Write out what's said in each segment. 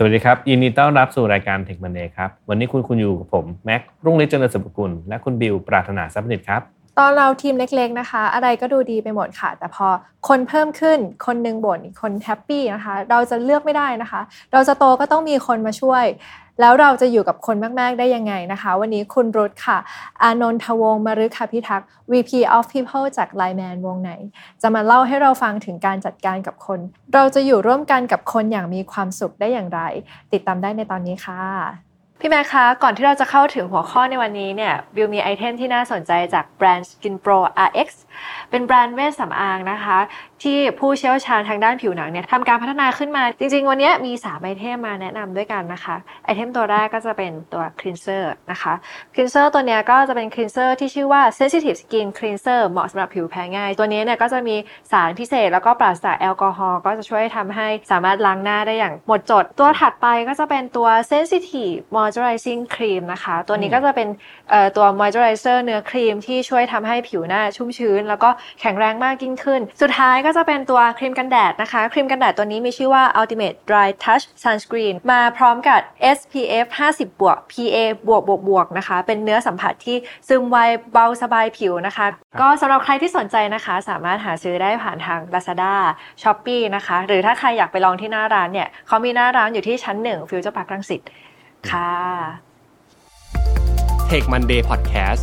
สวัสดีครับ ยินดีต้อนรับสู่รายการเทคมันเดย์ครับ วันนี้คุณคุณอยู่กับผม แม็กรุ่งฤทธิ์เจริญสุภกุล และคุณบิวปราถนาสัพนิตครับ ตอนเราทีมเล็กๆนะคะ อะไรก็ดูดีไปหมดค่ะ แต่พอคนเพิ่มขึ้น คนหนึ่งบ่นคนแฮปปี้นะคะ เราจะเลือกไม่ได้นะคะ เราจะโตก็ต้องมีคนมาช่วย แล้วเราจะอยู่กับคนมาก ๆ ได้ยังไงนะคะ วันนี้คุณรุตค่ะ อานนทวงมฤคพิทักษ์ VP of People จาก Line Man วงไหน จะมาเล่าให้เราฟังถึงการจัดการกับคน เราจะอยู่ร่วมกันกับคนอย่างมีความสุขได้อย่างไร ติดตามได้ในตอนนี้ค่ะ พี่แม่คะ ก่อนที่เราจะเข้าถึงหัวข้อในวันนี้เนี่ย บิวมี item ที่น่าสนใจจากแบรนด์ Skin Pro RX เป็นแบรนด์เวชสำอางนะคะที่ผู้เชี่ยวชาญทางด้านผิวหนังเนี่ยทำการพัฒนาขึ้นมา จริง ๆ วันนี้มี 3 item มาแนะนำด้วยกันนะคะ item ตัวแรกก็จะเป็นตัว cleanser นะคะ cleanser ตัวนี้ก็จะเป็น cleanser ที่ชื่อว่า sensitive skin cleanser เหมาะสำหรับผิวแพ้ง่าย ตัวนี้เนี่ยก็จะมีสารพิเศษ แล้วก็ปราศจากแอลกอฮอล์ก็จะช่วยทำให้สามารถล้างหน้าได้อย่างหมดจด ตัวถัดไปก็จะเป็นตัว sensitive moisturizing cream นะคะ ตัวนี้ก็จะเป็นตัว moisturizer เนื้อครีมที่ช่วยทำให้ผิวหน้าชุ่มชื้น แล้วก็แข็งแรงมากยิ่งขึ้น สุดท้ายก็จะเป็นตัวครีมกันแดดนะคะ ครีมกันแดดตัวนี้มีชื่อว่า ultimate dry touch sunscreen มาพร้อมกับ SPF 50บวก PA บวกบวกบวกนะคะ เป็นเนื้อสัมผัสที่ซึมไวเบาสบายผิวนะคะ ก็สำหรับใครที่สนใจนะคะ สามารถหาซื้อได้ผ่านทาง Lazada Shopee นะคะ หรือถ้าใครอยากไปลองที่หน้าร้านเนี่ยเขามีหน้าร้านอยู่ที่ชั้นหนึ่งฟิวเจอร์พาร์ครังสิตค่ะ Tech Monday Podcast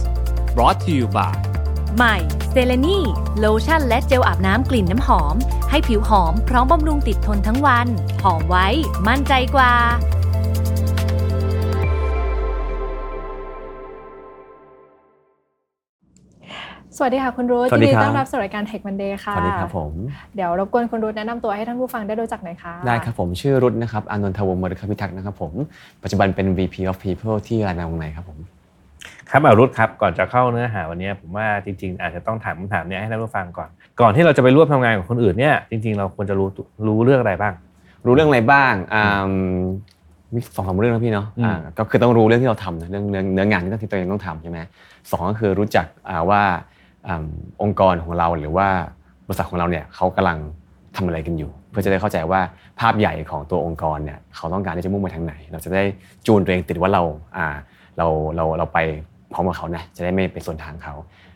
brought to you by ใหม่เซเลนีโลชั่นและเจลอาบน้ำกลิ่นน้ำหอม ให้ผิวหอมพร้อมบำรุงติดทนทั้งวัน หอมไว้ มั่นใจกว่า สวัสดีค่ะคุณรูทสวัสดียินครับ ต้อนรับสู่รายการ Tech Monday ค่ะ สวัสดีครับผม เดี๋ยวรบกวนคุณรูทแนะนำตัวให้ท่านผู้ฟังได้รู้จักหน่อยค่ะได้ครับผมชื่อรุตนะครับอานนทวงศ์มฤคพิทักษ์นะครับผม ปัจจุบันเป็น VP of People ที่รายนามวงในครับผม ครับอารุธครับก่อนจะเข้าเนื้อหาวันนี้ผมว่าจริง ๆ อาจจะต้องถามคำถามเนี้ยให้ท่านผู้ฟังก่อน ก่อนที่เราจะไปร่วมทำงานกับคนอื่นเนี่ยจริงๆ เราควรจะรู้รู้เรื่องอะไรบ้าง รู้เรื่องอะไรบ้างอ่ามีสองสามเรื่องนะพี่เนาะอืมอ่าก็คือต้องรู้เรื่องที่เราทำนะเรื่องเรื่องเนื้องานที่ตัวเองต้องทำใช่ไหมสองก็คือรู้จักอ่าว่าอ่าองค์กรของเราหรือว่าบริษัทของเราเนี่ยเขากำลังทำอะไรกันอยู่ เพื่อจะได้เข้าใจว่าภาพใหญ่ของตัวองค์กรเนี่ยเขาต้องการที่จะมุ่งไปทางไหน เราจะได้จูนตัวเองติดว่าเราอ่าเราเราเราไป พร้อมกับเขานะจะได้ไม่ไปส่วนทางเขา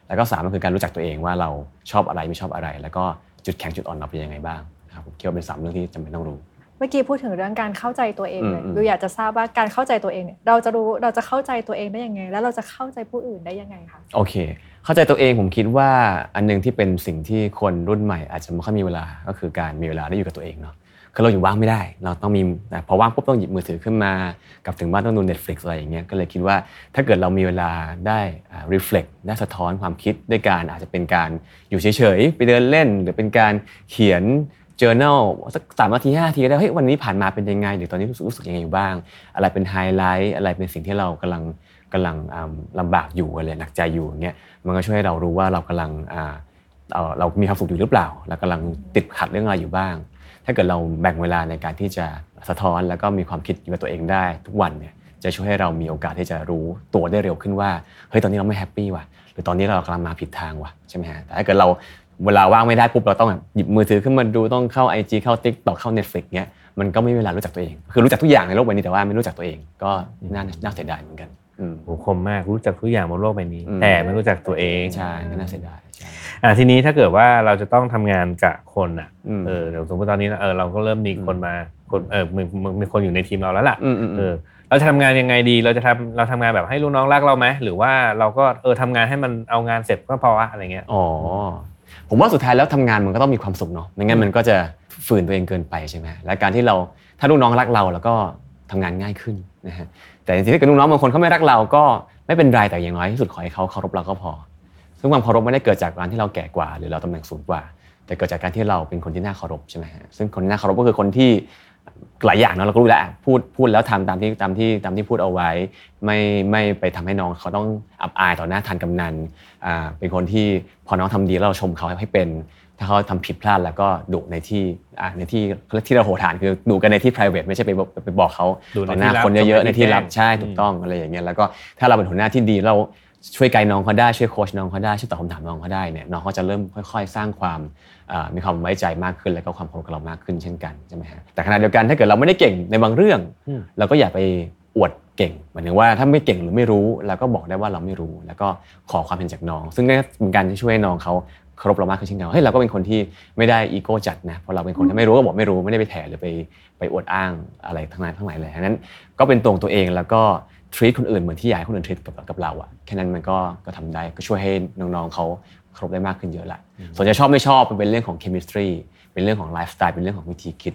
แล้วก็สามก็คือการรู้จักตัวเองว่าเราชอบอะไรไม่ชอบอะไร แล้วก็จุดแข็งจุดอ่อนเราเป็นยังไงบ้างนะครับผมคิดว่าเป็นสามเรื่องที่จำเป็นต้องรู้เมื่อกี้พูดถึงเรื่องการเข้าใจตัวเองเลยอืมอืมบิวอยากจะทราบว่าการเข้าใจตัวเองเนี่ยเราจะรู้เราจะเข้าใจตัวเองได้ยังไง แล้วเราจะเข้าใจผู้อื่นได้ยังไงคะโอเค เข้าใจตัวเองผมคิดว่าอันหนึงที่เป็นสิ่งที่คนรุ่นใหม่อาจจะไม่ค่อยมีเวลาก็คือการมีเวลาได้อยู่กับตัวเองเนาะ คือเราอยู่ว่างไม่ได้ เราต้องมีแต่พอว่างปุ๊บต้องหยิบมือถือขึ้นมากลับถึงบ้านต้องดู Netflix อะไรอย่างเงี้ยก็เลยคิดว่าถ้าเกิดเรามีเวลาได้อ่า reflect ได้สะท้อนความคิดด้วยการอาจจะเป็นการอยู่เฉยๆ ไปเดินเล่น หรือเป็นการเขียน journal สักสามนาทีห้านาทีก็ได้เฮ้ยวันนี้ผ่านมาเป็นยังไง หรือตอนนี้รู้สึกรู้สึกยังไงอยู่บ้าง อะไรเป็นไฮไลท์อะไรเป็นสิ่งที่เรากำลังกำลังอ่าลำบากอยู่อะไรหนักใจอยู่เงี้ยมันก็ช่วยให้เรารู้ว่าเรากำลังเรามีความสุขอยู่หรือเปล่าเรากำลังติดขัดเรื่องอะไรอยู่บ้าง ถ้าเกิดเราแบ่งเวลาในการที่จะสะท้อนแล้วก็มีความคิดอยู่กับตัวเองได้ทุกวันเนี่ยจะช่วยให้เรามีโอกาสที่จะรู้ตัวได้เร็วขึ้นว่าเฮ้ยตอนนี้เราไม่แฮปปี้ว่ะหรือตอนนี้เรากำลังมาผิดทางว่ะใช่ไหมฮะแต่ถ้าเกิดเราเวลาว่างไม่ได้ปุ๊บเราต้องหยิบมือถือขึ้นมาดูต้องเข้า IG เข้า TikTok เข้า Netflix เงี้ยมันก็ไม่มีเวลารู้จักตัวเอง คือรู้จักทุกอย่างในโลกใบนี้แต่ว่าไม่รู้จักตัวเองก็น่าน่าเสียดายเหมือนกัน โหคมมากรู้จักทุกอย่างบนโลกใบนี้อืมแต่ไม่รู้จักตัวเองใช่ก็น่าเสียดายใช่อะทีนี้ถ้าเกิดว่าเราจะต้องทำงานกับคนอะอืมเออเดี๋ยวสมมติตอนนี้นะเออเราก็เริ่มมีคนมาคนเออมีมีมีคนอยู่ในทีมเราแล้วล่ะอืมอืมเออืมอเราจะทำงานยังไงดี เราจะทำเราทำงานแบบให้ลูกน้องรักเราไหมหรือว่าเราก็เออทำงานให้มันเอางานเสร็จก็พอวะอะไรเงี้ยอ๋อผมว่าสุดท้ายแล้วทำงานมันก็ต้องมีความสุขเนาะไม่งั้นมันก็จะฝืนตัวเองเกินไปใช่ไหมและการที่เราถ้าลูกน้องรักเราแล้วก็ทำงานง่ายขึ้นนะฮะ แต่จริงๆถ้าเกิดลูกน้องบางคนเขาไม่รักเราก็ไม่เป็นไรแต่อย่างน้อยที่สุดขอให้เขาเคารพเราก็พอ ซึ่งความเคารพไม่ได้เกิดจากการที่เราแก่กว่า หรือเราตำแหน่งสูงกว่า แต่เกิดจากการที่เราเป็นคนที่น่าเคารพใช่ไหมฮะซึ่งคนที่น่าเคารพก็คือคนที่หลายอย่างเนาะเราก็รู้แล้วพูดพูดแล้วทำตามที่ตามที่ตามที่พูดเอาไว้ ไม่ไม่ไปทำให้น้องเขาต้องอับอายต่อหน้าทานกำนันอ่าเป็นคนที่พอน้องทำดีแล้วเราชมเขาให้เป็น ถ้าเขาทำผิดพลาดแล้วก็ดุในที่อ่าในที่ที่เราโหฐานคือดุกันในที่ private ไม่ใช่ไปบอกไปบอกเขาดุในต่อหน้าที่ลับคนเยอะๆในที่ลับไม่ได้แจ้งใช่ถูกต้องอะไรอย่างเงี้ยแล้วก็ถ้าเราเป็นหัวหน้าที่ดีเราช่วยไกด์น้องเขาได้ช่วยโค้ชน้องเขาได้ช่วยตอบคำถามน้องเขาได้เนี่ยน้องเขาจะเริ่มค่อย ๆ สร้างความอ่ามีความไว้ใจมากขึ้น แล้วก็ความเคารพกับเรามากขึ้นเช่นกันใช่ไหมฮะแต่ขณะเดียวกันถ้าเกิดเราไม่ได้เก่งในบางเรื่องอืมเราก็อย่าไปอวดเก่งหมายถึงว่าถ้าไม่เก่งหรือไม่รู้เราก็บอกได้ว่าเราไม่รู้ แล้วก็ขอความเห็นจากน้อง ซึ่งนี่เป็นการที่ช่วยให้น้องเขา เคารพเรามากขึ้นเช่นกันเฮ้ยเราก็เป็นคนที่ไม่ได้อีโก้จัดนะเพราะเราเป็นคนที่ไม่รู้ก็บอกไม่รู้ไม่ได้ไปแถหรือไปไปอวดอ้างอะไรทั้งนั้นทั้งหลายเลยฉะนั้น ก็เป็นตัวของตัวเองแล้วก็ treat คนอื่นเหมือนที่อยากให้คนอื่น treat กับกับเราอะแค่นั้นมันก็ก็ทำได้ก็ช่วยให้น้องๆเขาเคารพได้มากขึ้นเยอะละส่วนจะชอบไม่ชอบมันเป็นเรื่องของ chemistry เป็นเรื่องของไลฟ์สไตล์เป็นเรื่องของวิธีคิด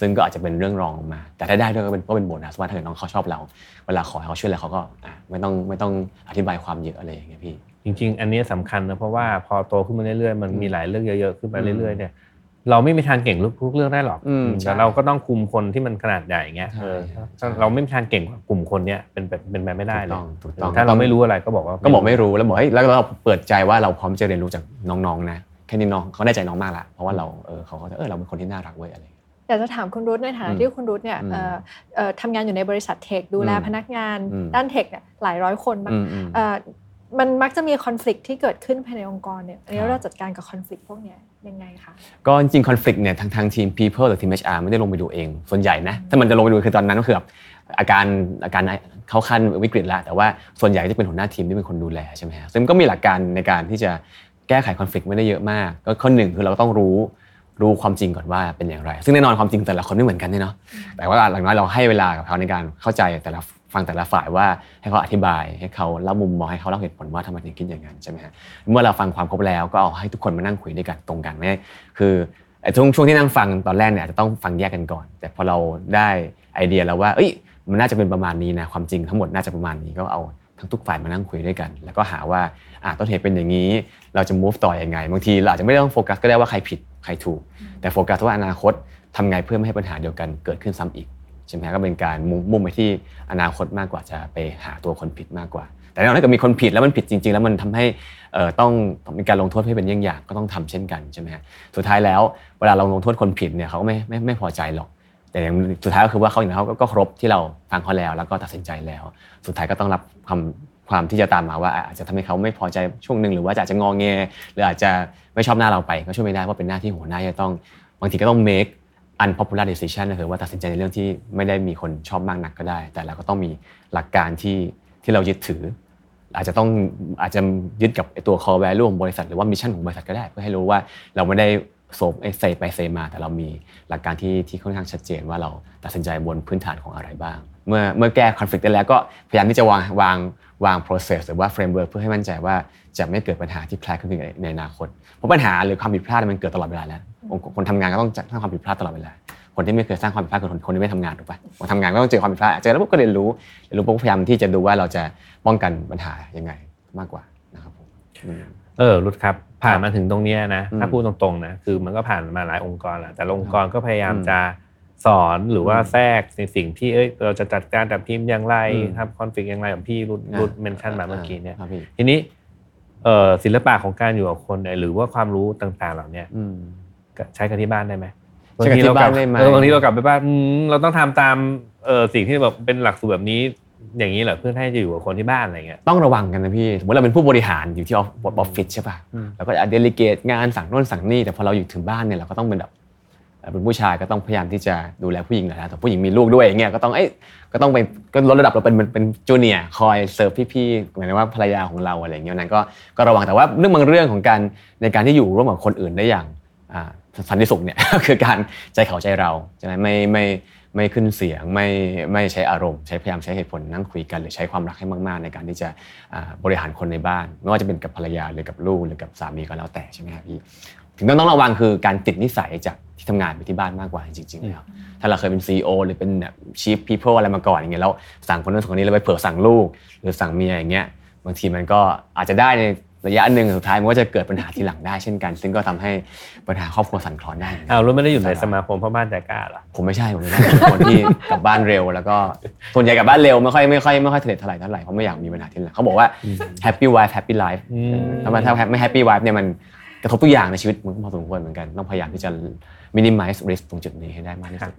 ซึ่งก็อาจจะเป็นเรื่องรองลงมา แต่ถ้าได้ด้วยก็เป็นก็เป็นโบนัสว่าถ้าเกิดน้องเขาชอบเรา เวลาขอให้เขาช่วยอะไรเขาก็อะไม่ต้องไม่ต้องอธิบายความเยอะอะไรอย่างเงี้ยพี่ จริง ๆ อันนี้สำคัญนะเพราะว่าพอโตขึ้นมาเรื่อยๆมันมีหลายเรื่องเยอะๆขึ้นมาเรื่อยๆเนี่ยเราไม่มีทางเก่งทุกเรื่องได้หรอกอืมแต่ใช่เราก็ต้องคุมคนที่มันขนาดใหญ่อย่างเงี้ยใช่เออใช่เราไม่มีทางเก่งกว่ากลุ่มคนเนี้ยเป็นเป็นเป็นไปไม่ได้เลยถูกต้องถูกต้องถ้าเราไม่รู้อะไรก็บอกว่าก็บอกไม่รู้แล้วบอกเฮ้ยแล้วเราเปิดใจว่าเราพร้อมจะเรียนรู้จากน้องๆนะแค่นี้น้องเขาได้ใจน้องมากละเพราะว่าเราเออเขาก็จะเออเราเป็นคนที่น่ารักเว้ยอะไรอย่างเงี้ยอยากจะถามคุณรุทในฐานะอืมที่คุณรุทเนี่ยอืมเอ่อเอ่อทำงานอยู่ในบริษัทเทคดูแลอืมพนักงานอืมด้านเทคเนี่ยหลายร้อยคน มากอืมอืมเอ่อมันมักจะมีคอน FLICT ที่เกิดขึ้นภายในองค์กรเนี่ยอันนี้ครับเราจัดการกับคอน FLICT พวกเนี้ยยังไงคะก็จริงๆ conflict เนี่ยทางทางทีม people หรือทีม HR ไม่ได้ลงไปดูเอง ส่วนใหญ่นะถ้ามันจะลงไปดูคือตอนนั้นก็คือแบบอาการอาการเข้าขั้นวิกฤตแล้วแต่ว่าส่วนใหญ่จะเป็นหัวหน้าทีมที่เป็นคนดูแลใช่ไหมฮะซึ่งก็มีหลักการในการที่จะแก้ไข conflict ไม่ได้เยอะมาก ก็ข้อหนึ่งคือเราต้องรู้รู้ความจริงก่อนว่าเป็นอย่างไร ซึ่งแน่นอนความจริงแต่ละคนไม่เหมือนกันเนี่ยเนาะแต่ว่าหลังน้อยเราให้เวลากับเขาในการเข้าใจแต่ละ ฟังแต่ละฝ่ายว่าให้เขาอธิบาย ให้เขาเล่ามุมมองให้เขาเล่าเหตุผลว่าทำไมถึงคิดอย่างนั้นใช่ไหมฮะเมื่อเราฟังความครบแล้วก็เอาให้ทุกคนมานั่งคุยด้วยกันตรงกันไม่คือไอ้ช่วงช่วงที่นั่งฟังตอนแรกเนี่ยอาจจะต้องฟังแยกกันก่อน แต่พอเราได้ไอเดียแล้วว่า เอ้ย มันน่าจะเป็นประมาณนี้นะความจริงทั้งหมดน่าจะประมาณนี้ก็เอาทั้งทุกฝ่ายมานั่งคุยด้วยกัน แล้วก็หาว่าอะต้นเหตุเป็นอย่างนี้ เราจะ move ต่อยังไงบางทีเราอาจจะไม่ต้องโฟกัสก็ได้ว่าใครผิดใครถูก แต่โฟกัสว่าอนาคตทำไงเพื่อไม่ให้ปัญหาเดียวกันเกิดขึ้นซ้ำอีก ใช่ไหมก็เป็นการมุ่งไปที่อนาคตมากกว่าจะไปหาตัวคนผิดมากกว่า แต่แน่นอนถ้าเกิดมีคนผิดแล้วมันผิดจริง ๆ แล้วมันทำให้ต้องมีการลงโทษให้เป็นเยี่ยงอย่างก็ต้องทำเช่นกันใช่ไหมฮะสุดท้ายแล้วเวลาเราลงโทษคนผิดเนี่ยเขาก็ไม่ไม่ไม่พอใจหรอก แต่อย่างสุดท้ายก็คือว่าเขาอย่างนั้นเขาก็ครบที่เราฟังเขาแล้ว แล้วก็ตัดสินใจแล้ว สุดท้ายก็ต้องรับความความที่จะตามมาว่าอาจจะทำให้เขาไม่พอใจช่วงหนึ่งหรือว่าอาจจะงอแงหรืออาจจะไม่ชอบหน้าเราไป ก็ช่วยไม่ได้เพราะเป็นหน้าที่หัวหน้าจะต้องบางทีก็ต้อง make unpopular decision ก็คือว่าตัดสินใจในเรื่องที่ไม่ได้มีคนชอบมากนักก็ได้ แต่เราก็ต้องมีหลักการที่ที่เรายึดถือ อาจจะต้องอาจจะยึดกับตัว core value ของบริษัทหรือว่า mission ของบริษัทก็ได้ เพื่อให้รู้ว่าเราไม่ได้โซเซไปเซมา แต่เรามีหลักการที่ที่ค่อนข้างชัดเจนว่าเราตัดสินใจบนพื้นฐานของอะไรบ้าง เมื่อเมื่อแก้ conflict ได้แล้วก็พยายามที่จะวางวางวาง process หรือว่า framework เพื่อให้มั่นใจว่าจะไม่เกิดปัญหาที่แพร่ขึ้นในในอนาคตเพราะปัญหาหรือความผิดพลาดมันเกิดตลอดเวลาแล้ว ค์คนทำงานก็ต้องสร้างความผิดพลาดตลอดเวลาคนที่ไม่เคยสร้างความผิดพลาดคือคนคนที่ไม่ทำงานถูกปะคนทำงานก็ต้องเจอความผิดพลาดเจอแล้วปุ๊บก็เรียนรู้เรียนรู้ปุ๊บพยายามที่จะดูว่าเราจะป้องกันปัญหายังไงมากกว่านะครับผมอืมเออรุดครับ ผ่านมาถึงตรงเนี้ยนะอืมถ้าพูดตรงๆนะคือมันก็ผ่านมาหลายองค์กรแหละแต่ละองค์กรก็พยายามอืมจะสอนหรือว่าอืมแทรกในสิ่งที่เอ้ยเราจะจัดการกับทีมอย่างไรอืมทำคอนฟ lict อย่างไรกับพี่รุดรุดเมนชั่นมาเมื่อกี้เนี่ยครับพี่ทีนี้เอ่อศิลปะของการอยู่กับคนเนี่ยหรือว่าความรู้ต่างๆ เหล่าเนี้ยอืมก็ ใช้กันที่บ้านได้ไหมใช้กับที่บ้านได้ไหมเออบางทีเรากลับไปบ้านอืมเราต้องทำตามเออสิ่งที่แบบเป็นหลักสูตรแบบนี้อย่างนี้เหรอเพื่อให้จะอยู่กับคนที่บ้านอะไรเงี้ยต้องระวังกันนะพี่สมมติเราเป็นผู้บริหารอยู่ที่ออฟฟิศใช่ป่ะอืมเราก็จะ delegate งานสั่งโน่นสั่งนี่แต่พอเราอยู่ถึงบ้านเนี่ยเราก็ต้องเป็นแบบเอ่อเป็นผู้ชายก็ต้องพยายามที่จะดูแลผู้หญิงหน่อยนะแต่ผู้หญิงมีลูกด้วยอย่างเงี้ยก็ต้องเอ้ยก็ต้องไปก็ลดระดับเราเป็นเป็น junior คอยเซิร์ฟพี่ๆหมายถึงว่าภรรยาของเราอะไรอย่างเงี้ยนั้นก็ก็ระวังแต่ว่าเรื่องบางเรื่องของการในการที่อยู่ร่วมกับคนอื่นได้อย่างอ่า สันติสุขเนี่ยก็คือการใจเขาใจเราใช่ไหมไม่ไม่ไม่ขึ้นเสียงไม่ไม่ใช้อารมณ์ ใช้พยายามใช้เหตุผลนั่งคุยกัน หรือใช้ความรักให้มาก ๆ ในการที่จะอ่าบริหารคนในบ้าน ไม่ว่าจะเป็นกับภรรยาหรือกับลูกหรือกับสามีก็แล้วแต่ใช่ไหมครับพี่ถึงต้องต้องระวังคือการติดนิสัยจากที่ทำงานไปที่บ้านมากกว่าจริงๆแล้วถ้าเราเคยเป็น CEO หรือเป็นแบบ chief people อะไรมาก่อนอย่างเงี้ยแล้วสั่งคนนั้นสั่งคนนี้แล้วไปเผื่อสั่งลูก หรือสั่งเมียอย่างเงี้ยบางทีมันก็อาจจะได้ใน ระยะหนึ่งสุดท้ายมันก็จะเกิดปัญหาทีหลังได้เช่นกัน ซึ่งก็ทำให้ปัญหาครอบครัวสั่นคลอนได้เหมือนกันอ้าวรุดไม่ได้อยู่ในสมาคมพ่อบ้านใจกล้าเหรอผมไม่ใช่ผมไม่ใช่ผมเป็นคนที่กลับบ้านเร็ว แล้วก็ส่วนใหญ่กลับบ้านเร็วไม่ค่อยไม่ค่อยไม่ค่อยเสด็จเท่าไหร่เท่าไหร่เพราะไม่อยากมีปัญหาที่หลังเขาบอกว่า happy wife happy life อืมถ้ามันถ้าไม่ happy wife เนี่ยมันกระทบทุกอย่างในชีวิตมันก็พอสมควรเหมือนกันต้องพยายามที่จะ minimize risk ตรงจุดนี้ให้ได้มากที่สุด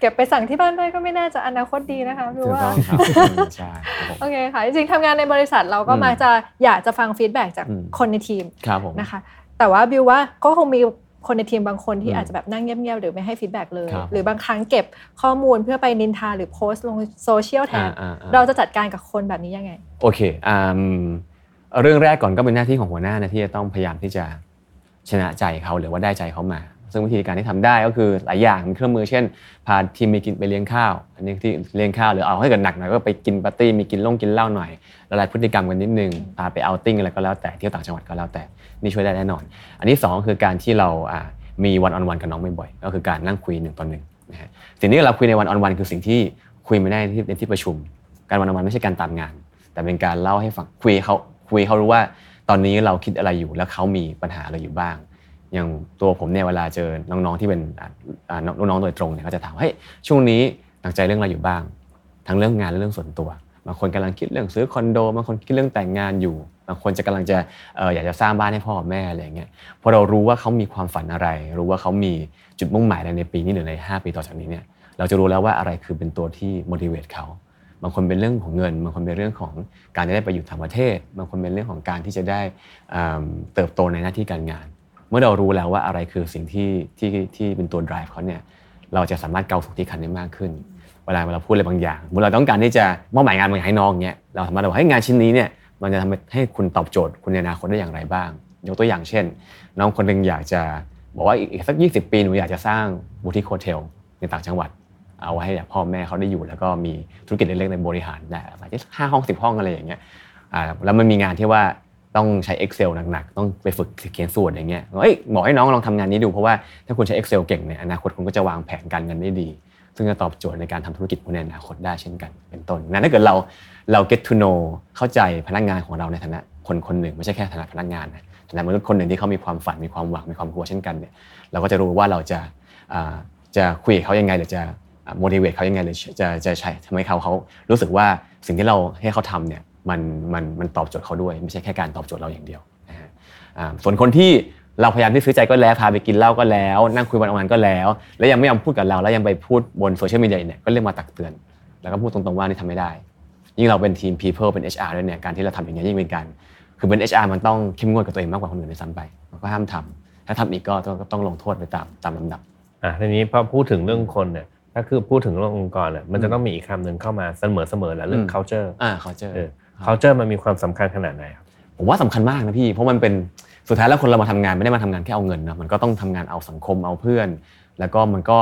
เก็บไปสั่งที่บ้านได้ก็ไม่น่าจะอนาคตดีนะคะเพถูราะกว่าต้องครับอืมใช่ครับผมโอเคค่ะจริงๆทำงานในบริษัทเราก็อืมมักจะอยากจะฟัง feedback จากอืมคนในทีมครับผมนะคะ แต่ว่าบิวว่าก็คงมีคนในทีมบางคนที่อืมอาจจะแบบนั่งเงียบๆหรือไม่ให้ feedback เลยครับหรือบางครั้งเก็บข้อมูลเพื่อไปนินทาหรือโพสต์ลงโซเชียลแทนอ่าอ่าเราจะจัดการกับคนแบบนี้ยังไง โอเคอ่าเรื่องแรกก่อนก็เป็นหน้าที่ของหัวหน้านะที่จะต้องพยายามที่จะชนะใจเขาหรือว่าได้ใจเขามา ซึ่งวิธีการที่ทำได้ก็คือหลายอย่างมีเครื่องมือเช่น พาทีมไปกินไปเลี้ยงข้าว อันนี้ที่เลี้ยงข้าวหรือเอาให้เกิดหนักหน่อยก็ไปกินปาร์ตี้มีกินล่งกินเหล้าหน่อยละลายพฤติกรรมกันนิดนึงพาไปเอาติ้งอะไรก็แล้วแต่เที่ยวต่างจังหวัดก็แล้วแต่นี่ช่วยได้แน่นอน อันที่สองก็คือการที่เราอ่ามีวันออนวันกับน้องบ่อยๆก็คือการนั่งคุยหนึ่งต่อหนึ่งนะฮะสิ่งที่เราคุยในวันออนวันคือสิ่งที่คุยไม่ได้ในที่ประชุม การวันออนวันไม่ใช่การตามงาน แต่เป็นการเล่าให้ฟังคุยเขาคุยเขารู้ว่าตอนนี้เราคิดอะไรอยู่แล้วเขามีปัญหาอะไรอยู่บ้าง อย่างตัวผมเนี่ยเวลาเจอน้องๆที่เป็นอ่าอ่าน้องๆโดยตรงเนี่ยเขาจะถามเฮ้ยช่วงนี้หนักใจเรื่องอะไรอยู่บ้าง ทั้งเรื่องงานและเรื่องส่วนตัวบางคนกำลังคิดเรื่องซื้อคอนโดบางคนคิดเรื่องแต่งงานอยู่บางคนจะกำลังจะอยากจะสร้างบ้านให้พ่อแม่อะไรอย่างเงี้ยพอเรารู้ว่าเขามีความฝันอะไร รู้ว่าเขามีจุดมุ่งหมายอะไรในปีนี้หรือใน 5 ปีต่อจากนี้เนี่ยเราจะรู้แล้วว่าอะไรคือเป็นตัวที่ motivate เขาบางคนเป็นเรื่องของเงิน บางคนเป็นเรื่องของการจะได้ไปอยู่ต่างประเทศ บางคนเป็นเรื่องของการที่จะได้เติบโตในหน้าที่การงาน มื่อเรารู้แล้วว่าอะไรคือสิ่งที่ที่ที่เป็นตัว drive เขาเนี่ยเราจะสามารถเกาสุกที่คันได้มากขึ้น เวลาเราพูดอะไรบางอย่างเมื่อเราต้องการที่จะมอบหมายงานบางอย่างให้น้องเงี้ยเราสามารถบอกให้งานชิ้นนี้เนี่ยมันจะทำให้คุณตอบโจทย์คุณในอนาคตได้อย่างไรบ้าง ยกตัวอย่างเช่น น้องคนหนึ่งอยากจะบอกว่าอีกสัก 20 ปีหนูอยากจะสร้างบูติคโฮเทลในต่างจังหวัด เอาไว้ให้พ่อแม่เขาได้อยู่ แล้วก็มีธุรกิจเล็กๆในบริหารได้อาจจะห้าห้องสิบห้องอะไรอย่างเงี้ยอ่าแล้วมันมีงานที่ว่า ต้องใช้ Excel หนักๆ ต้องไปฝึกเขียนสูตรอย่างเงี้ยเฮ้ยบอกให้น้องลองทำงานนี้ดูเพราะว่าถ้าคุณใช้ Excel เก่งเนี่ยอนาคตคุณก็จะวางแผนการเงินได้ดี ซึ่งจะตอบโจทย์ในการทำธุรกิจคุณในอนาคตได้เช่นกัน เป็นต้นนั้นถ้าเกิดเราเรา get to know เข้าใจพนักงานของเราในฐานะคนคนหนึ่ง ไม่ใช่แค่ฐานะพนักงานนะฐานะมนุษย์คนหนึ่งที่เขามีความฝันมีความหวังมีความกลัวเช่นกันเนี่ยเราก็จะรู้ว่าเราจะจะคุยกับเขายังไงหรือจะ motivate เขายังไงหรือจะจะใช้ทำให้เขาเขารู้สึกว่าสิ่งที่เราให้เขาทำเนี่ย มันมันมันตอบโจทย์เขาด้วย ไม่ใช่แค่การตอบโจทย์เราอย่างเดียวนะฮะอ่าส่วนคนที่เราพยายามที่ซื้อใจก็แล้วพาไปกินเหล้าก็แล้ว นั่งคุยวันวันก็แล้ว แล้วยังไม่ยอมพูดกับเรา แล้วยังไปพูดบนโซเชียลมีเดียเนี่ยก็เรียกมาตักเตือน แล้วก็พูดตรงๆว่านี่ทำไม่ได้ ยิ่งเราเป็นทีม people เป็น HR ด้วยเนี่ยการที่เราทำอย่างนี้ยยิ่งเป็นการคือเป็น HR มันต้องเข้มงวดกับตัวเองมากกว่าคนอื่นในซ้ำไปมันก็ห้ามทำถ้าทำอีกก็ต้องก็ต้องลงโทษไปตามตามลำดับอะทีนี้พอพูดถึงเรื่องคนเนี่ยถ้าคือพูดถึงเรื่ององค์กรเนี่ยมันจะต้องมีอีกคำหนึ่งเข้ามาเสมอเสมอๆแหละเรื่องอืม culture อ่าเขาเจอเออ culture มันมีความสำคัญขนาดไหนครับผมว่าสำคัญมากนะพี่ เพราะมันเป็นสุดท้ายแล้วคนเรามาทำงานไม่ได้มาทำงานแค่เอาเงินนะมันก็ต้องทำงานเอาสังคมเอาเพื่อน แล้วก็มันก็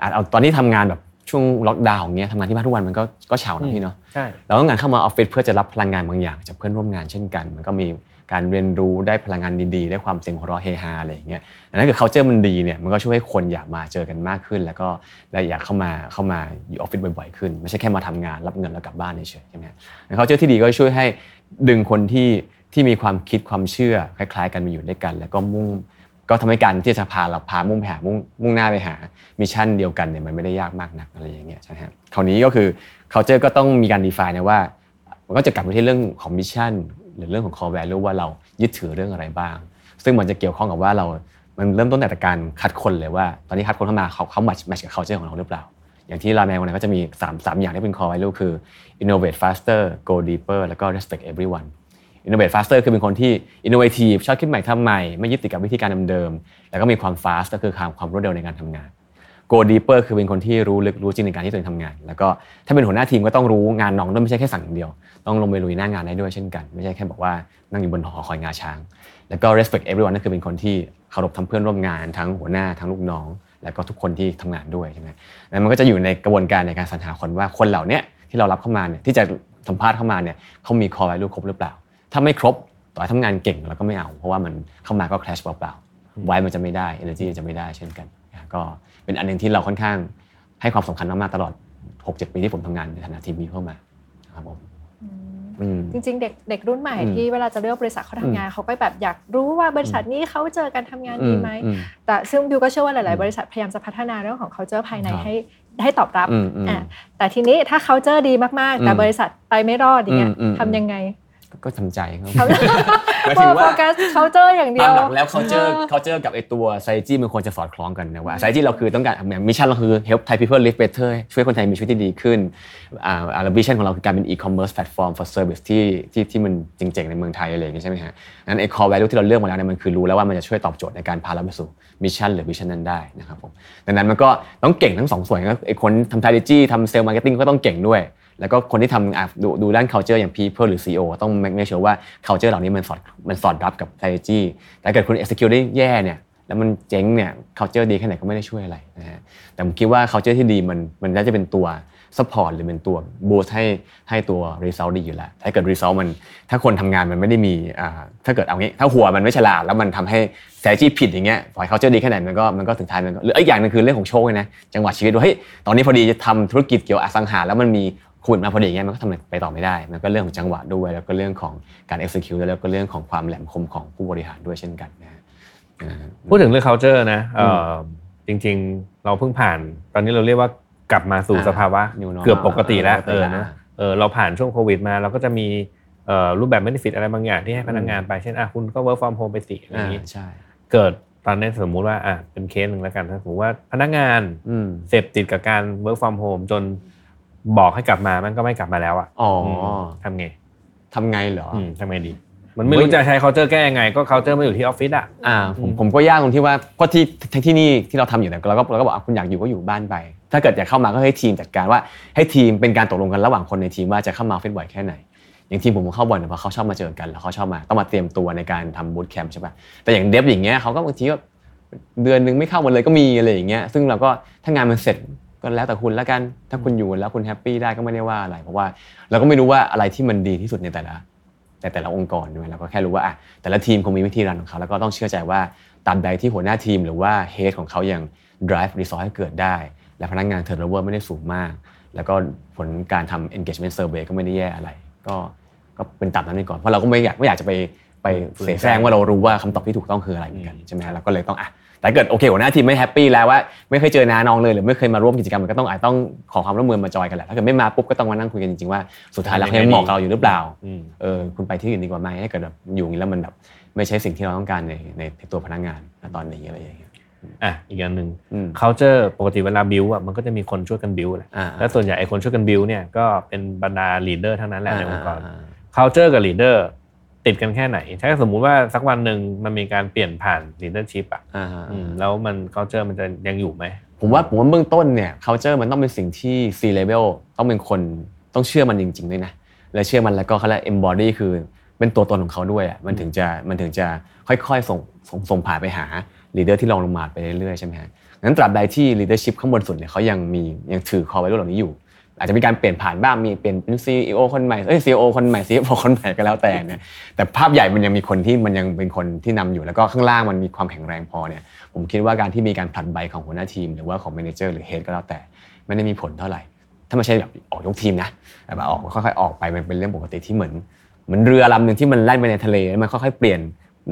อาจเอาตอนนี้ทำงานแบบช่วงล็อกดาวน์อย่างเงี้ยทำงานที่บ้านทุกวันมันก็ก็เฉานะพี่เนาะใช่เราต้องงานเข้ามาออฟฟิศเพื่อจะรับพลังงานบางอย่างจากเพื่อนร่วมงานเช่นกัน มันก็มี การเรียนรู้ได้พลังงานดีๆ ได้ความเสียงหัวเราะเฮฮาอะไรอย่างเงี้ยดังนั้นคือ culture มันดีเนี่ยมันก็ช่วยให้คนอยากมาเจอกันมากขึ้น แล้วก็และอยากเข้ามาเข้ามาอยู่ออฟฟิศบ่อยๆขึ้น ไม่ใช่แค่มาทำงานรับเงินแล้วกลับบ้านเฉยๆใช่ไหมแล้ว culture ที่ดีก็ช่วยให้ดึงคนที่ที่มีความคิดความเชื่อคล้าย ๆ กันมาอยู่ด้วยกัน แล้วก็มุ่งก็ทำให้การที่จะพาเราพามุ่งไปหามุ่งมุ่งหน้าไปหา mission เดียวกันเนี่ยมันไม่ได้ยากมากนักอะไรอย่างเงี้ยใช่ไหมครับคราวนี้ก็คือ culture ก็ต้องมีการ define นะว่ามันก็จะกลับไปที่เรื่องของ mission หรือเรื่องของ core value ว่าเรายึดถือเรื่องอะไรบ้าง ซึ่งมันจะเกี่ยวข้องกับว่าเรา มันเริ่มต้นแต่การคัดคนเลยว่า ตอนนี้คัดคนเข้ามาเขาเขา match match กับ culture ของเราหรือเปล่า อย่างที่ราแมนวันนั้นก็จะมี3 3อย่างที่เป็น core value คือ innovate faster go deeper แล้วก็ respect everyone innovate faster คือเป็นคนที่ innovative ชอบคิดใหม่ทำใหม่ ไม่ยึดติดกับวิธีการเดิมๆแล้วก็มีความ fast ก็คือความความรวดเร็วในการทำงาน go deeper คือเป็นคนที่รู้ลึกรู้จริงในการที่ตัวเองทำงาน แล้วก็ถ้าเป็นหัวหน้าทีมก็ต้องรู้งานน้องด้วยไม่ใช่แค่สั่งอย่างเดียว ต้องลงไปลุยหน้างานได้ด้วยเช่นกัน ไม่ใช่แค่บอกว่านั่งอยู่บนหอคอยงาช้าง แล้วก็ respect everyone นั่นคือเป็นคนที่เคารพทั้งเพื่อนร่วมงานทั้งหัวหน้าทั้งลูกน้อง แล้วก็ทุกคนที่ทำงานด้วยใช่ไหมแล้วมันก็จะอยู่ในกระบวนการในการสรรหาคนว่าคนเหล่านี้ที่เรารับเข้ามาเนี่ยที่จะสัมภาษณ์เข้ามาเนี่ยเขามี core value ครบหรือเปล่า ถ้าไม่ครบต่อให้ทำงานเก่งเราก็ไม่เอา เพราะว่ามันเข้ามาก็ clash เปล่าๆไว้มันจะไม่ได้ energy จะไม่ได้เช่นกัน ก็เป็นอันหนึงที่เราค่อนข้างให้ความสำคัญมากๆตลอด 6-7 ปีที่ผมทำงานในฐานะทีมนี้เข้ามาครับผม จริง ๆ เด็กเด็กรุ่นใหม่อืมที่เวลาจะเลือกบริษัทเขาทำงาน เขาก็แบบอยากรู้ว่าบริษัทนี้เขาเจอกันทำงานดีไหมอืแต่ซึ่งบิวก็เชื่อว่าหอืลายมๆบริษัทพยายามจะพัฒนาเรื่องของ culture ภายในครับให้ให้ตอบรับอืมอืมอะแต่ทีนี้ถ้า culture ดีมากๆ แต่อืมบริษัทไปไม่รอดอย่างเงี้ยอืมอืมทำยังไง ก็ทำใจครับเขาหมายโฟถึงว่ากัสเคาเจอร์อย่างเดีตายมวหลักแล้ว culture culture กับไอตัว strategy มันควรจะสอดคล้องกันนะว่า strategy เราคือต้องการมิชชั่นเราคือ help Thai people live better ช่วยคนไทยมีชีวิตที่ดีขึ้นอ่าอ่า vision ของเราคือการเป็น e-commerce platform for service ที่ที่ที่มันเจ๋งๆในเมืองไทยอะไรอย่างเงี้ยใช่ไหมฮะนั้นไอ้ core value ที่เราเลือกมาแล้วเนี่ยมันคือรู้แล้วว่ามันจะช่วยตอบโจทย์ในการพาเราไปสู่ mission หรือ vision นั้นได้นะครับผมดังนั้นมันก็ต้องเก่งทั้งสองส่วนก็ไอ้คนทำ strategy ทำ sales marketing ก็ต้องเก่งด้วย แล้วก็คนที่ทำดูดูด้าน culture อย่าง people หรือ CEO ต้อง make sure ว่า culture เหล่านี้มันสอดมันสอดรับกับ strategy แต่เกิดคุณ execute ได้แย่เนี่ยแล้วมันเจ๊งเนี่ย culture ดีแค่ไหนก็ไม่ได้ช่วยอะไรนะฮะแต่ผมคิดว่า culture ที่ดีมันมันน่าจะเป็นตัว support หรือเป็นตัว boost ให้ให้ตัว result ดีอยู่แล้ว ถ้าเกิด result มันถ้าคนทำงานมันไม่ได้มีอ่าถ้าเกิดเอางี้ ถ้าหัวมันไม่ฉลาดแล้วมันทำให้ strategy ผิดอย่างเงี้ยปล่อย culture ดีแค่ไหนมันก็มันก็ถึงท้ายมันก็หรืออีกอย่างนึงคือเรื่องของโชคเลยนะจังหวะชีวิตว่าเฮ้ยตอนนี้พอดีจะทำธุรกิจเกี่ยวอสังหาแล้วมันมี ขุดมาพอดีอย่างเงี้ยมันก็ทำไปต่อไม่ได้ มันก็เรื่องของจังหวะด้วย แล้วก็เรื่องของการ execute แล้วก็เรื่องของความแหลมคมของผู้บริหารด้วยเช่นกันนะฮะนะฮะพูดถึงเรื่อง culture นะเอ่อจริง ๆ เราเพิ่งผ่าน ตอนนี้เราเรียกว่ากลับมาสู่อ่าสภาวะ New normal เกือบปกติแล้วปกติเออแล้วนะเออเราผ่านช่วงโควิดมาเราก็จะมีเอ่อรูปแบบ benefit อะไรบางอย่างที่ให้พนักงานไปเช่นอะคุณก็ work from home ไปสิอะไรอย่างนี้อ่าใช่เกิดตอนนี้สมมุติว่าอะเป็นเคสหนึ่งแล้วกันถ้าสมมติว่าพนักงานอืมเสพติดกับการ work from home จน บอกให้กลับมามันก็ไม่กลับมาแล้วอะอ๋อมทำไงทำไงเหรอออืมทำไงดี มันไม่รู้จะใช้ culture แก้ยังไง ก็ culture มาอยู่ที่ออฟฟิศอะอ่าผมผมก็ยากตรงที่ว่าก็ที่ที่ที่นี่ที่เราทำอยู่เนี่ยเราก็เราก็บอกอะคุณอยากอยู่ก็อยู่บ้านไป ถ้าเกิดอยากเข้ามาก็ให้ทีมจัดการว่าให้ทีมเป็นการตกลงกันระหว่างคนในทีมว่าจะเข้ามาออฟฟิศบ่อยแค่ไหนอย่างทีมผมผมเข้าบ่อยเนี่ยเพราะเขาชอบมาเจอกันแล้วเขาชอบมาต้องมาเตรียมตัวในการทำบูตแคมป์ใช่ป่ะแต่อย่างเดฟอย่างเงี้ยเขาก็บางทีก็เดือนหนึงไม่เข้ามาเลยก็มีอะไรอย่างเงี้ยซึ่งเราก็ถ้างานมันเสร็จ ก็แล้วแต่คุณแล้วกัน ถ้าคุณอยู่แล้วคุณแฮปปี้ได้ก็ไม่ได้ว่าอะไร เพราะว่าเราก็ไม่รู้ว่าอะไรที่มันดีที่สุดในแต่ละแต่แต่ละองค์กรด้วยเราก็แค่รู้ว่าอะแต่ละทีมคงมีวิธีรันของเขาแล้วก็ต้องเชื่อใจว่าตามใดที่หัวหน้าทีมหรือว่าเฮดของเขายัง drive result ให้เกิดได้ และพนักงาน turnover ไม่ได้สูงมาก แล้วก็ผลการทำ engagement survey ก็ไม่ได้แย่อะไร ก็ก็เป็นตามนั้นไปก่อนเพราะเราก็ไม่อยากไม่อยากจะไปไปเสแสร้งว่าเรารู้ว่าคำตอบที่ถูกต้องคืออะไรเหมือนกันใช่ไหมฮะเราก็เลยต้องอะ แต่ถ้าเกิดโอเคหัวหน้าทีมไม่ happy แล้วว่าไม่เคยเจอน้าน้องเลยหรือไม่เคยมาร่วมกิจกรรมมันก็ต้องอาจต้องขอความร่วมมือมาจอยกันแหละถ้าเกิดไม่มาปุ๊บก็ต้องมานั่งคุยกันจริงๆว่าสุดท้ายแล้วเขายังเหมาะกับเราอยู่หรือเปล่าอืมเออคุณไปที่อื่นดีกว่าไหมถ้าเกิดแบบอยู่อย่างนี้แล้วมันแบบไม่ใช่สิ่งที่เราต้องการในในในตัวพนักงานณตอนนี้อะไรอย่างเงี้ยอะอีกอันหนึ่งอืม culture ปกติเวลา build อะมันก็จะมีคนช่วยกัน build แหละอ่าและส่วนใหญ่ไอ้คนช่วยกัน build เนี่ยก็เป็นบรรดา leader ทั้งนั้นแหละในองค์กรอ่า culture กับ leader ติดกันแค่ไหน ถ้าสมมุติว่าสักวันหนึ่งมันมีการเปลี่ยนผ่าน leadership อะอ่าอ่าอืมแล้วมัน culture มันจะยังอยู่ไหม ผมว่าผมว่าเบื้องต้นเนี่ย culture มันต้องเป็นสิ่งที่ C level ต้องเป็นคนต้องเชื่อมันจริงๆด้วยนะ และเชื่อมันแล้วก็เขาเรียก embody คือเป็นตัวตนของเขาด้วยอะมันถึงจะมันถึงจะค่อยๆ ส่งส่งส่งผ่านไปหา leader ที่รองลงมาไปเรื่อยๆใช่ไหมฮะงั้นตราบใดที่ leadership ข้างบนสุดเนี่ยเขายังมียังถือ core value เหล่านี้อยู่ อาจจะมีการเปลี่ยนผ่านบ้างมีเปลี่ยนเป็น CEO คนใหม่เอ้ย CEO คนใหม่ CFO คนใหม่ก็แล้วแต่เนี่ยแต่ภาพใหญ่มันยังมีคนที่มันยังเป็นคนที่นำอยู่แล้วก็ข้างล่างมันมีความแข็งแรงพอเนี่ยผมคิดว่าการที่มีการผลัดใบของหัวหน้าทีม หรือว่าของ manager หรือ head ก็แล้วแต่ไม่ได้มีผลเท่าไหร่ถ้าไม่ใช่แบบออกยกทีมนะแบบออกค่อยๆออกไปมันเป็นเรื่องปกติที่เหมือนเหมือนเรือลำหนึ่งที่มันแล่นไปในทะเลแล้วมันค่อยๆเปลี่ยน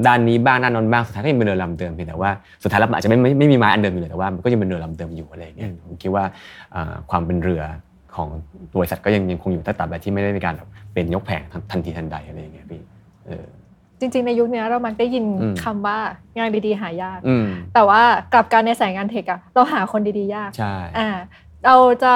ด้านนี้บ้างด้านนั้นบ้างสุดท้ายก็ยังเป็นเรือลำเดิมเพียงแต่ว่าสุดท้ายแล้วอาจจะไม่ไม่ไม่มีไม้อันเดิมอยู่เลยแต่ว่ามันก็ยังเป็นเรือลำเดิมอยู่อะไรอย่างเงี้ยผมคิดว่าความเป็นเรือ ของบริษัทก็ยังยังคงอยู่ถ้าตราบใดที่ไม่ได้มีการแบบเป็นยกแผงทันทันทีทันใดอะไรอย่างเงี้ยพี่เออจริง ๆ ในยุคนี้เรามักได้ยินอืมคำว่างานดีๆหายากอืมแต่ว่ากลับการในสายงานเทคอะเราหาคนดีๆยากใช่อ่าเราจะ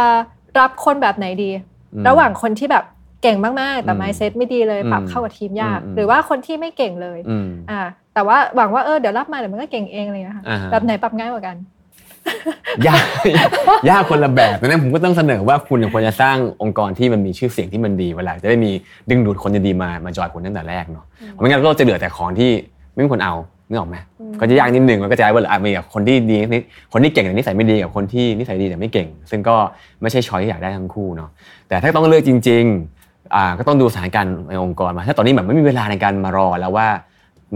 รับคนแบบไหนดีอืมระหว่างคนที่แบบเก่งมากๆ แต่อืม mindset ไม่ดีเลยอืมปรับเข้ากับทีมยากอืมหรือว่าคนที่ไม่เก่งเลยอืมอ่าแต่ว่าหวังว่าเออเดี๋ยวรับมาเดี๋ยวมันก็เก่งเองอะไรอย่างเลยนะคะอ่าฮะแบบไหนปรับง่ายกว่ากัน ยากยากคนละแบบดังนั้นผมก็ต้องเสนอว่าคุณควรจะสร้างองค์กรที่มันมีชื่อเสียงที่มันดีเวลาจะได้มีดึงดูดคนดีๆมามาจอยคุณตั้งแต่แรกเนาะเพราะไม่งั้นก็จะเหลือแต่ของที่ไม่มีคนเอานึกออกไหมอืมก็จะยากนิดนึงมันก็จะว่าอะมีกับคนที่ดีนิดคนที่เก่งแต่นิสัยไม่ดีกับคนที่นิสัยดีแต่ไม่เก่ง ซึ่งก็ไม่ใช่ช้อยที่อยากได้ทั้งคู่เนาะแต่ถ้าต้องเลือกจริงๆอ่าก็ต้องดูสถานการณ์ในองค์กรมา ถ้าตอนนี้แบบไม่มีเวลาในการมารอแล้วว่า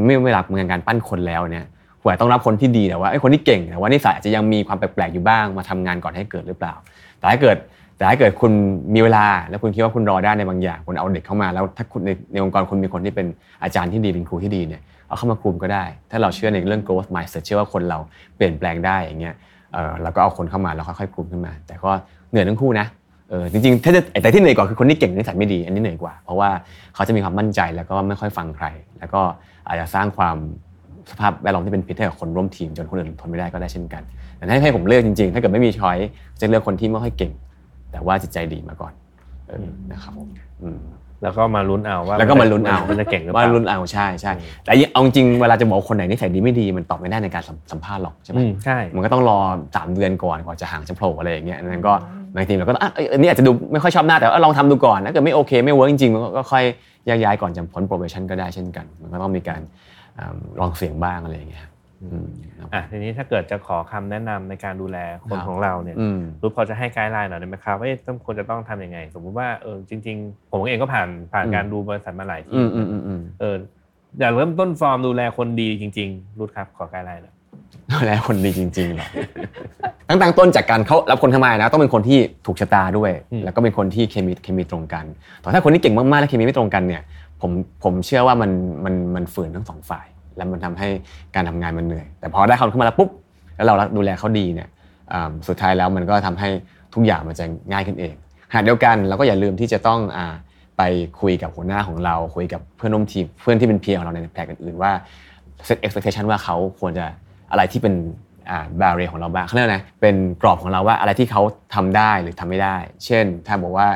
ไม่มีเวลาในการปั้นคนแล้วเนี่ย ควรต้องรับคนที่ดีแต่ว่าไอ้คนที่เก่งแต่ว่านิสัยอาจจะยังมีความแปลกๆอยู่บ้างมาทำงานก่อนให้เกิดหรือเปล่า แต่ถ้าเกิดแต่ถ้าเกิดคุณมีเวลา แล้วคุณคิดว่าคุณรอได้ในบางอย่างคุณเอาเด็กเข้ามา แล้วถ้าคุณในในองค์กรคุณมีคนที่เป็นอาจารย์ที่ดีเป็นครูที่ดีเนี่ยเอาเข้ามาคุมก็ได้ ถ้าเราเชื่อในเรื่อง growth mindset เชื่อว่าคนเราเปลี่ยนแปลงได้อย่างเงี้ยเออแล้วก็เอาคนเข้ามาแล้วค่อยๆคุมขึ้นมา แต่ก็เหนื่อยทั้งคู่นะเออจริงๆถ้าจะแต่ที่เหนื่อยกว่าคือคนที่เก่งนิสัยไม่ดีอันนี้เหนื่อยกว่า เพราะว่าเขาจะมีความมั่นใจแล้วก็ไม่ค่อยฟังใคร แล้วก็อาจจะสร้างความ สภาพแวดล้อมที่เป็นพิษให้กับคนร่วมทีมจนคนอื่นทนไม่ได้ก็ได้เช่นกัน แต่ถ้าให้ผมเลือกจริงๆ ถ้าเกิดไม่มีช้อยจะเลือกคนที่ไม่ค่อยเก่ง แต่ว่าจิตใจดีมาก่อนเออนะครับผมอืมแล้วก็มาลุ้นเอาว่าแล้วก็มาลุ้นเอามันจะเก่งหรือเปว่าล่าลุ้นเอาใช่ใช่แต่เอาจริงๆเวลาจะบอกว่าคนไหนนิสัยดีไม่ดีมันตอบไม่ได้ในการสัมสัมภาษณ์หรอกใช่ไหมอืมใช่มันก็ต้องรอสามเดือนก่อนกว่าจะหางจะโผล่อะไรอย่างเงี้ยนั้นก็บางทีเราก็ต้องอะเอ้ยอันนี้อาจจะดูไม่ค่อยชอบหน้าแต่ว่าลองทำดูก่อนถ้าเกิดไม่โอเคไม่ work จริงๆมันก็ค่อยแยกย้ายก่อนจะพ้น probation ก็ได้เช่นกัน มันก็ต้องมีการอ่า ลองเสี่ยงบ้างอะไรอย่างเงี้ยอืมครับอะทีนี้ถ้าเกิดจะขอคำแนะนำในการดูแลคนครับของเราเนี่ยอืมรู้พอจะให้ guideline หน่อยได้ไหมครับว่าเอ๊ะต้องควรจะต้องทำยังไง สมมุติว่าเออจริง ๆ ผมเองก็ผ่านผ่านอืมการดูบริษัทมาหลายอืที่มอืมอืมอืมเอออยากเริ่มต้นฟอร์มดูแลคนดีจริง ๆรุดครับขอไกด์ไลน์หน่อยดูแลคนดีจริงๆเหรอตั้งแต่ต้นจากการเขารับคนเข้ามานะต้องเป็นคนที่ถูกชะตาด้วย แล้วก็เป็นคนที่เคมีเคมีตรงกันแต่ถ้าคนที่เก่งมากๆและเคมีไม่ตรงกันเนี่ย ผมผมเชื่อว่ามันมันมันฝืนทั้งสองฝ่าย แล้วมันทำให้การทำงานมันเหนื่อย แต่พอได้เขาเข้ามาแล้วปุ๊บแล้วเราดูแลเขาดีเนี่ยสุดท้ายแล้วมันก็ทำให้ทุกอย่างมันจะง่ายขึ้นเองขณะเดียวกันเราก็อย่าลืมที่จะต้องอไปคุยกับหัวหน้าของเรา คุยกับเพื่อนร่วมทีมเพื่อนที่เป็นเพียของเราในแผนกอื่นๆว่า set expectation ว่าเขาควรจะอะไรที่เป็นอ่า barrier ของเราบ้างเขาเรียกนะเป็นกรอบของเราว่าอะไรที่เขาทำได้หรือทำไม่ได้ เช่น ถ้าบอกว่า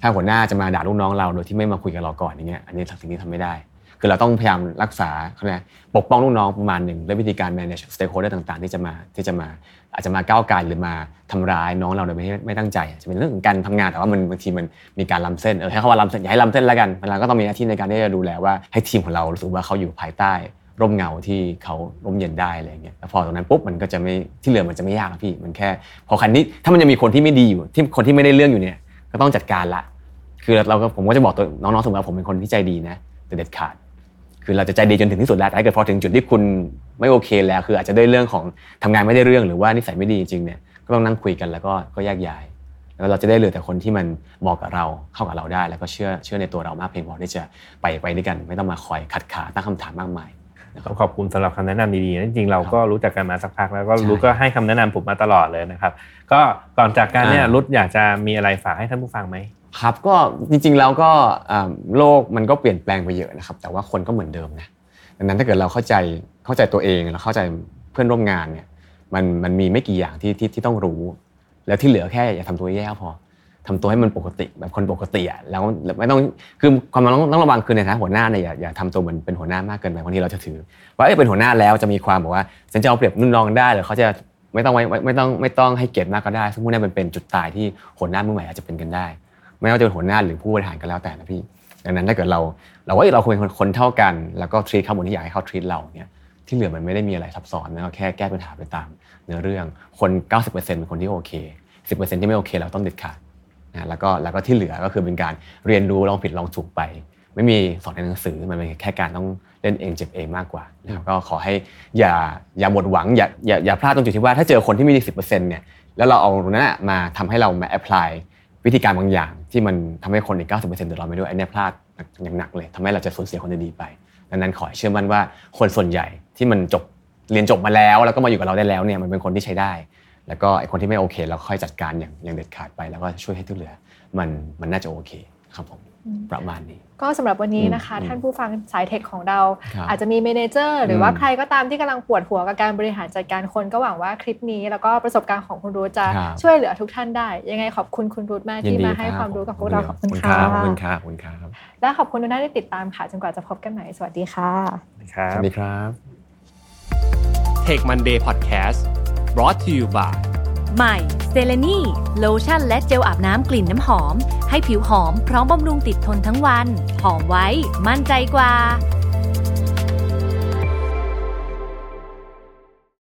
ถ้าหัวหน้าจะมาด่าลูกน้องเราโดยที่ไม่มาคุยกับเราก่อนอย่างเงี้ยอันนี้สิ่งที่ทำไม่ได้ คือเราต้องพยายามรักษาเขาเรียกอะไรปกป้องลูกน้องประมาณหนึ่งด้วยวิธีการ manage stakeholder ต่างๆ ที่จะมาที่จะมาอาจจะมาก้าวไกลหรือมาทำร้ายน้องเราโดยไม่ไม่ตั้งใจจะเป็นเรื่องของการทำงานแต่ว่ามันบางทีมันมีการล้ำเส้นเออให้เขาว่าล้ำเส้นอย่าให้ล้ำเส้นแล้วกันเราก็ต้องมีหน้าที่ในการที่จะดูแลว่าให้ทีมของเรารู้สึกว่าเขาอยู่ภายใต้ร่มเงาที่เขาร่มเย็นได้อะไรอย่างเงี้ยแล้วพอตรงนั้นปุ๊บมันก็จะไม่ที่เหลือมันจะไม่ยากพี่ มันแค่ พอคันนี้ถ้ามันยังมีคนที่ไม่ดีอยู่ที่คนที่ไม่ได้เรื่องอยู่เนี่ย ก็ต้องจัดการละคือเราก็ผมก็จะบอกตัวน้องๆเสมอว่าผมเป็นคนที่ใจดีนะแต่เด็ดขาด คือเราจะใจดีจนถึงที่สุดแล้วแต่ถ้าเกิดพอถึงจุดที่คุณไม่โอเคแล้ว คืออาจจะด้วยเรื่องของทำงานไม่ได้เรื่องหรือว่านิสัยไม่ดีจริงๆเนี่ยก็ต้องนั่งคุยกันแล้วก็ก็แยกย้าย แล้วเราจะได้เหลือแต่คนที่มันเหมาะกับเราเข้ากับเราได้ แล้วก็เชื่อเชื่อในตัวเรามากเพียงพอที่จะไปไปด้วยกัน ไม่ต้องมาคอยขัดขาตั้งคำถามมากมายต้องขอบคุณสำหรับคำแนะนำดีๆนะจริงๆ เราก็รู้จักกันมาสักพักแล้วก็ใช่รู้ก็ให้คำแนะนำผมมาตลอดเลยนะครับ ก็ก่อนจากการเนี่ยอ่ารุดอยากจะมีอะไรฝากให้ท่านผู้ฟังไหมครับก็จริงๆแล้วก็อ่าโลกมันก็เปลี่ยนแปลงไปเยอะนะครับ แต่ว่าคนก็เหมือนเดิมนะดังนั้นถ้าเกิดเราเข้าใจเข้าใจตัวเองแล้วเข้าใจเพื่อนร่วมงานเนี่ยมันมันมีไม่กี่อย่างที่ที่ที่ต้องรู้ แล้วที่เหลือแค่อย่าทำตัวแย่ก็พอทำตัวให้มันปกติแบบคนปกติอะแล้วไม่ต้องคือความต้องต้องระวังคือในฐานะหัวหน้าเนี่ยอย่าอย่าทำตัวเหมือนเป็นหัวหน้า มากเกินไปบางทีเราจะถือ ว่าเอ้ยเป็นหัวหน้าแล้วจะมีความบอกว่าฉันจะเอาเปรียบนุ่นน้องได้หรือเขาจะ ไม่ต้องไว้ไม่ต้องไม่ต้องให้เกียรติมากก็ได้ซึ่งพวกนี้มันเป็นจุดตายที่หัวหน้ามือใหม่อาจจะเป็นกันได้ ไม่ว่าจะเป็นหัวหน้าหรือผู้บริหารก็แล้วแต่นะพี่ดังนั้นถ้าเกิดเราเราว่าเราควรเป็นคนเท่ากัน แล้วก็ทรีตเขาเหมือนที่อยากให้เขาทรีตเราเนี่ยที่เหลือมันไม่ได้มีอะไรซับซ้อนนะเราแค่แก้ปัญหาไปตามเนื้อเรื่องคน 90%เป็นคนที่โอเค 10%ที่ไม่โอเค เราต้องเด็ดขาดนะแล้วก็แล้วก็ที่เหลือก็คือเป็นการเรียนรู้ลองผิดลองถูกไป ไม่มีสอนในหนังสือมันเป็นแค่การต้อง นเองเจ็บเองมากกว่านะครับก็ขอให้อย่าอย่าหมดหวังอย่าอย่าอย่าพลาดตรงจุดที่ว่าถ้าเจอคนที่มีสิบเปอร์เซ็นต์เนี่ยแล้วเราเอาตรงนั้นมาทำให้เรามาแอพพลายวิธีการบางอย่าง ที่มันทำให้คนอีกเก้าสิบเปอร์เซ็นต์เดือดร้อนไปด้วยอ้เนี่ยพลาดอย่างหนักเลยทำให้เราจะสูญเสียคนดีไป ดังนั้นขอเชื่อมั่นว่าคนส่วนใหญ่ที่มันจบเรียนจบมาแล้ว แล้วก็มาอยู่กับเราได้แล้วเนี่ยมันเป็นคนที่ใช้ได้ แล้วก็ไอ้คนที่ไม่โอเค เราค่อยจัดการอย่างอย่างเด็ดขาดไป แล้วก็ช่วยให้ที่เหลือ มันมันน่าจะโอเคครับผมประมาณนี้ ก็สำหรับวันนี้นะคะอืมท่านผู้ฟังสาย tech ของเราครับอาจจะมี manager หรือว่าอืมใครก็ตามที่กำลังปวดหัวกับการบริหารจัดการคนก็หวังว่าคลิปนี้ แล้วก็ประสบการณ์ของคุณรูทจะครับช่วยเหลือทุกท่านได้ ยังไงขอบคุณคุณรูทมากยินดีที่มาให้รับความรู้กับพวกเราขอบคุณขอบค่ะขอบคุณครับขอบคุณครับและขอบคุณทุกท่านที่ติดตามค่ะจนกว่าจะพบกันใหม่สวัสดีค่ะครับสวัสดีครับ Take Monday Podcast brought to you by ใหม่เซเลนีโลชั่นและเจลอาบน้ำกลิ่นน้ำหอม ให้ผิวหอมพร้อมบำรุงติดทนทั้งวัน หอมไว้ มั่นใจกว่า